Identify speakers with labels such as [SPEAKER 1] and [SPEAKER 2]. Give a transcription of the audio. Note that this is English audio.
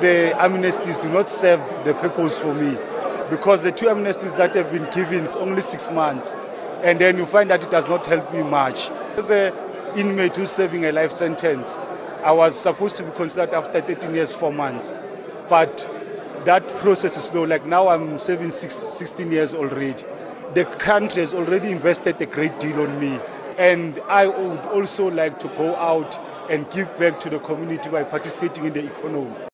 [SPEAKER 1] The amnesties do not serve the purpose for me because the two amnesties that have been given is only six months and then you find that it does not help me much. As an inmate who's serving a life sentence, I was supposed to be considered after 13 years, 4 months. But that process is slow. Like now I'm serving six, 16 years already. The country has already invested a great deal on me. And I would also like to go out and give back to the community by participating in the economy.